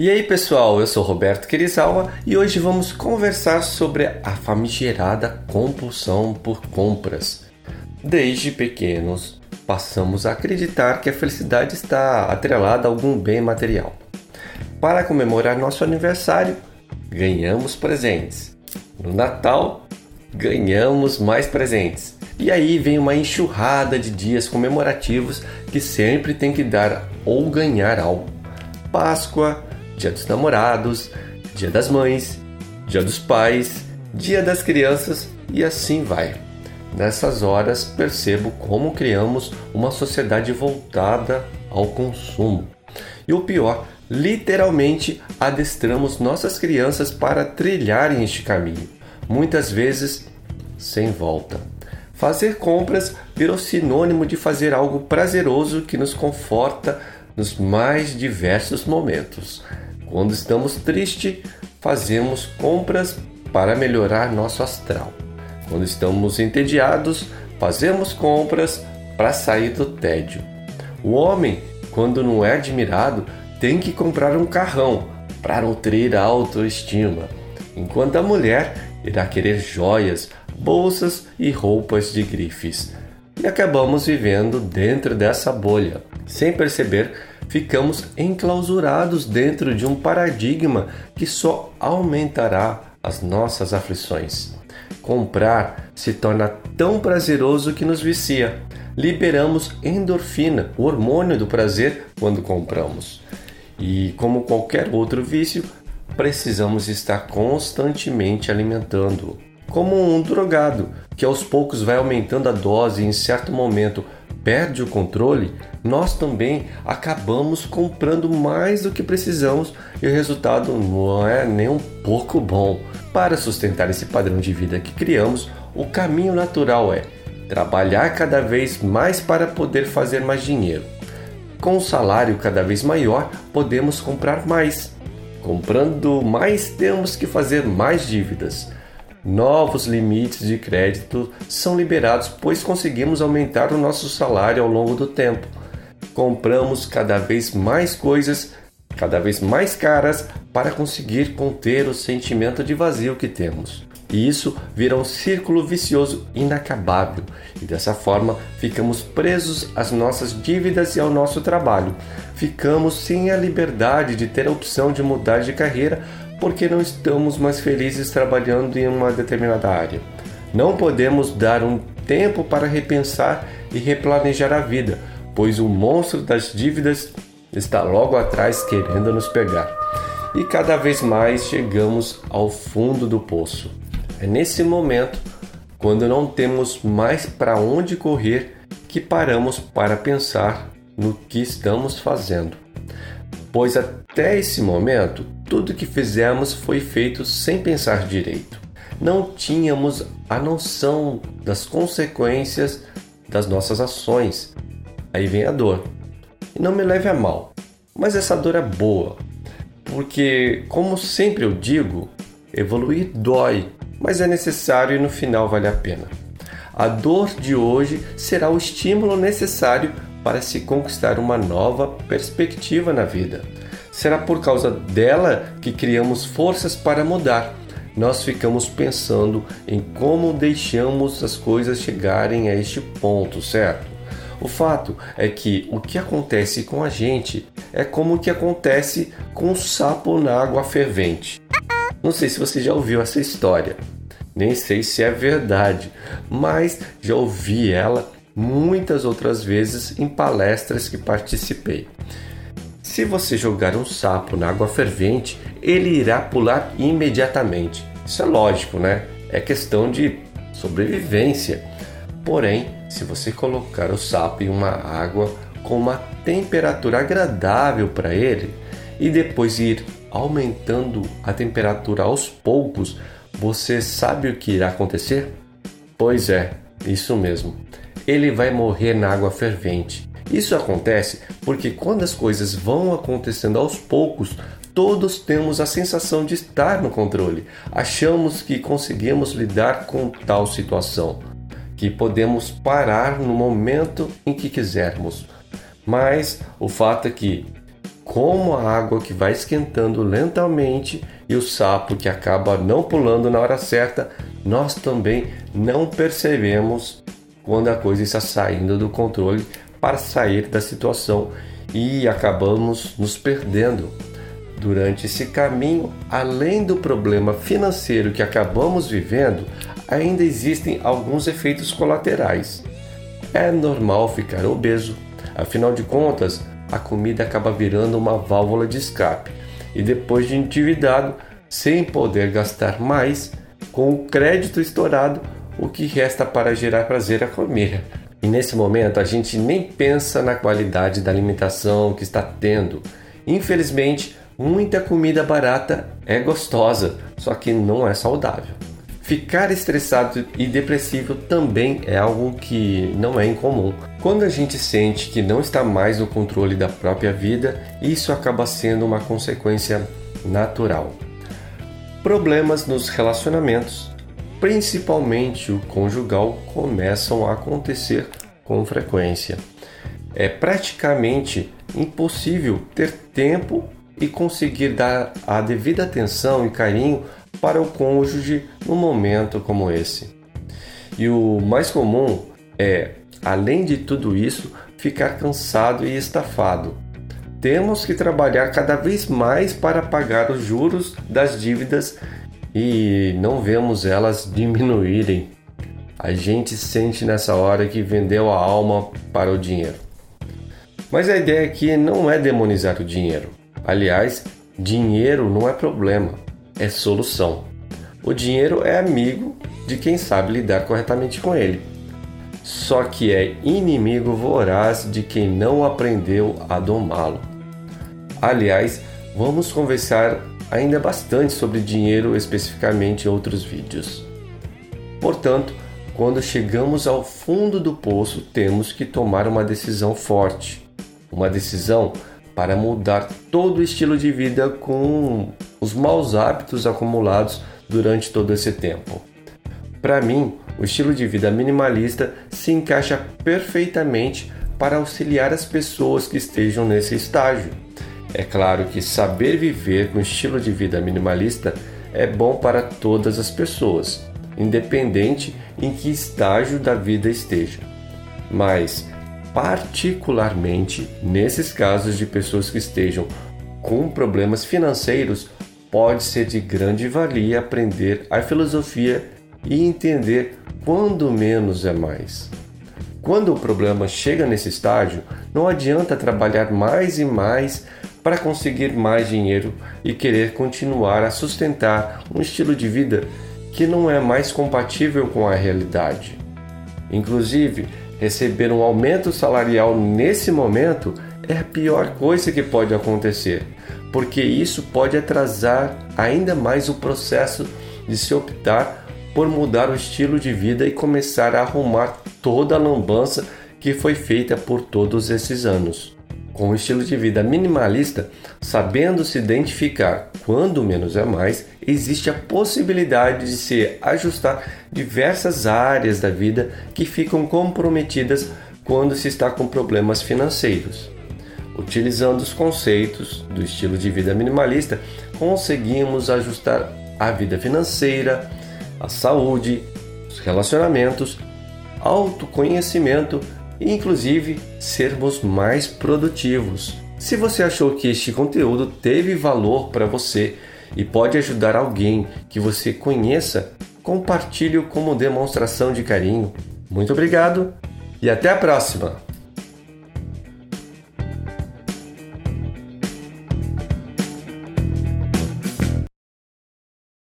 E aí pessoal, eu sou Roberto Querizawa e hoje vamos conversar sobre a famigerada compulsão por compras. Desde pequenos, passamos a acreditar que a felicidade está atrelada a algum bem material. Para comemorar nosso aniversário, ganhamos presentes. No Natal, ganhamos mais presentes. E aí vem uma enxurrada de dias comemorativos que sempre tem que dar ou ganhar algo. Páscoa, Dia dos Namorados, Dia das Mães, Dia dos Pais, Dia das Crianças e assim vai. Nessas horas percebo como criamos uma sociedade voltada ao consumo. E o pior, literalmente adestramos nossas crianças para trilharem este caminho, muitas vezes sem volta. Fazer compras virou sinônimo de fazer algo prazeroso que nos conforta nos mais diversos momentos. Quando estamos tristes, fazemos compras para melhorar nosso astral. Quando estamos entediados, fazemos compras para sair do tédio. O homem, quando não é admirado, tem que comprar um carrão para nutrir a autoestima, enquanto a mulher irá querer joias, bolsas e roupas de grifes. E acabamos vivendo dentro dessa bolha, sem perceber ficamos enclausurados dentro de um paradigma que só aumentará as nossas aflições. Comprar se torna tão prazeroso que nos vicia. Liberamos endorfina, o hormônio do prazer, quando compramos. E, como qualquer outro vício, precisamos estar constantemente alimentando-o. Como um drogado, que aos poucos vai aumentando a dose e em certo momento perde o controle, nós também acabamos comprando mais do que precisamos e o resultado não é nem um pouco bom. Para sustentar esse padrão de vida que criamos, o caminho natural é trabalhar cada vez mais para poder fazer mais dinheiro. Com um salário cada vez maior, podemos comprar mais. Comprando mais, temos que fazer mais dívidas. Novos limites de crédito são liberados, pois conseguimos aumentar o nosso salário ao longo do tempo. Compramos cada vez mais coisas, cada vez mais caras, para conseguir conter o sentimento de vazio que temos. E isso vira um círculo vicioso inacabável, e dessa forma ficamos presos às nossas dívidas e ao nosso trabalho. Ficamos sem a liberdade de ter a opção de mudar de carreira porque não estamos mais felizes trabalhando em uma determinada área. Não podemos dar um tempo para repensar e replanejar a vida, pois o monstro das dívidas está logo atrás querendo nos pegar. E cada vez mais chegamos ao fundo do poço. É nesse momento, quando não temos mais para onde correr, que paramos para pensar no que estamos fazendo. Pois até esse momento tudo que fizemos foi feito sem pensar direito. Não tínhamos a noção das consequências das nossas ações. Aí vem a dor. E não me leve a mal, mas essa dor é boa, porque, como sempre eu digo, evoluir dói, mas é necessário e no final vale a pena. A dor de hoje será o estímulo necessário para se conquistar uma nova perspectiva na vida. Será por causa dela que criamos forças para mudar. Nós ficamos pensando em como deixamos as coisas chegarem a este ponto, certo? O fato é que o que acontece com a gente é como o que acontece com o sapo na água fervente. Não sei se você já ouviu essa história, nem sei se é verdade, mas já ouvi ela muitas outras vezes em palestras que participei. Se você jogar um sapo na água fervente, ele irá pular imediatamente. Isso é lógico, né? É questão de sobrevivência. Porém, se você colocar o sapo em uma água com uma temperatura agradável para ele e depois ir aumentando a temperatura aos poucos, você sabe o que irá acontecer? Pois é, isso mesmo. Ele vai morrer na água fervente isso acontece porque quando as coisas vão acontecendo aos poucos, todos temos a sensação de estar no controle. Achamos que conseguimos lidar com tal situação, que podemos parar no momento em que quisermos. Mas o fato é que como a água que vai esquentando lentamente e o sapo que acaba não pulando na hora certa, nós também não percebemos quando a coisa está saindo do controle para sair da situação e acabamos nos perdendo. Durante esse caminho, além do problema financeiro que acabamos vivendo, ainda existem alguns efeitos colaterais. É normal ficar obeso, afinal de contas, a comida acaba virando uma válvula de escape e depois de endividado, sem poder gastar mais, com o crédito estourado, o que resta para gerar prazer a comer. E nesse momento a gente nem pensa na qualidade da alimentação que está tendo. Infelizmente, muita comida barata é gostosa, só que não é saudável. Ficar estressado e depressivo também é algo que não é incomum. Quando a gente sente que não está mais no controle da própria vida, isso acaba sendo uma consequência natural. Problemas nos relacionamentos, principalmente o conjugal, começam a acontecer com frequência. É praticamente impossível ter tempo e conseguir dar a devida atenção e carinho para o cônjuge num momento como esse. E o mais comum é, além de tudo isso, ficar cansado e estafado. Temos que trabalhar cada vez mais para pagar os juros das dívidas e não vemos elas diminuírem. A gente sente nessa hora que vendeu a alma para o dinheiro. Mas a ideia aqui não é demonizar o dinheiro. Aliás, dinheiro não é problema é solução. O dinheiro é amigo de quem sabe lidar corretamente com ele. Só que é inimigo voraz de quem não aprendeu a domá-lo. Aliás, vamos conversar ainda bastante sobre dinheiro especificamente em outros vídeos. Portanto, quando chegamos ao fundo do poço, temos que tomar uma decisão forte. Uma decisão para mudar todo o estilo de vida com os maus hábitos acumulados durante todo esse tempo. Para mim, o estilo de vida minimalista se encaixa perfeitamente para auxiliar as pessoas que estejam nesse estágio. É claro que saber viver com estilo de vida minimalista é bom para todas as pessoas, independente em que estágio da vida esteja. Mas particularmente nesses casos de pessoas que estejam com problemas financeiros, pode ser de grande valia aprender a filosofia e entender quando menos é mais. Quando o problema chega nesse estágio, não adianta trabalhar mais e mais para conseguir mais dinheiro e querer continuar a sustentar um estilo de vida que não é mais compatível com a realidade. Inclusive, receber um aumento salarial nesse momento é a pior coisa que pode acontecer, porque isso pode atrasar ainda mais o processo de se optar por mudar o estilo de vida e começar a arrumar toda a lambança que foi feita por todos esses anos. Com o estilo de vida minimalista, sabendo se identificar quando menos é mais, existe a possibilidade de se ajustar diversas áreas da vida que ficam comprometidas quando se está com problemas financeiros. Utilizando os conceitos do estilo de vida minimalista, conseguimos ajustar a vida financeira, a saúde, os relacionamentos, autoconhecimento e, inclusive, sermos mais produtivos. Se você achou que este conteúdo teve valor para você e pode ajudar alguém que você conheça, compartilhe como demonstração de carinho. Muito obrigado e até a próxima!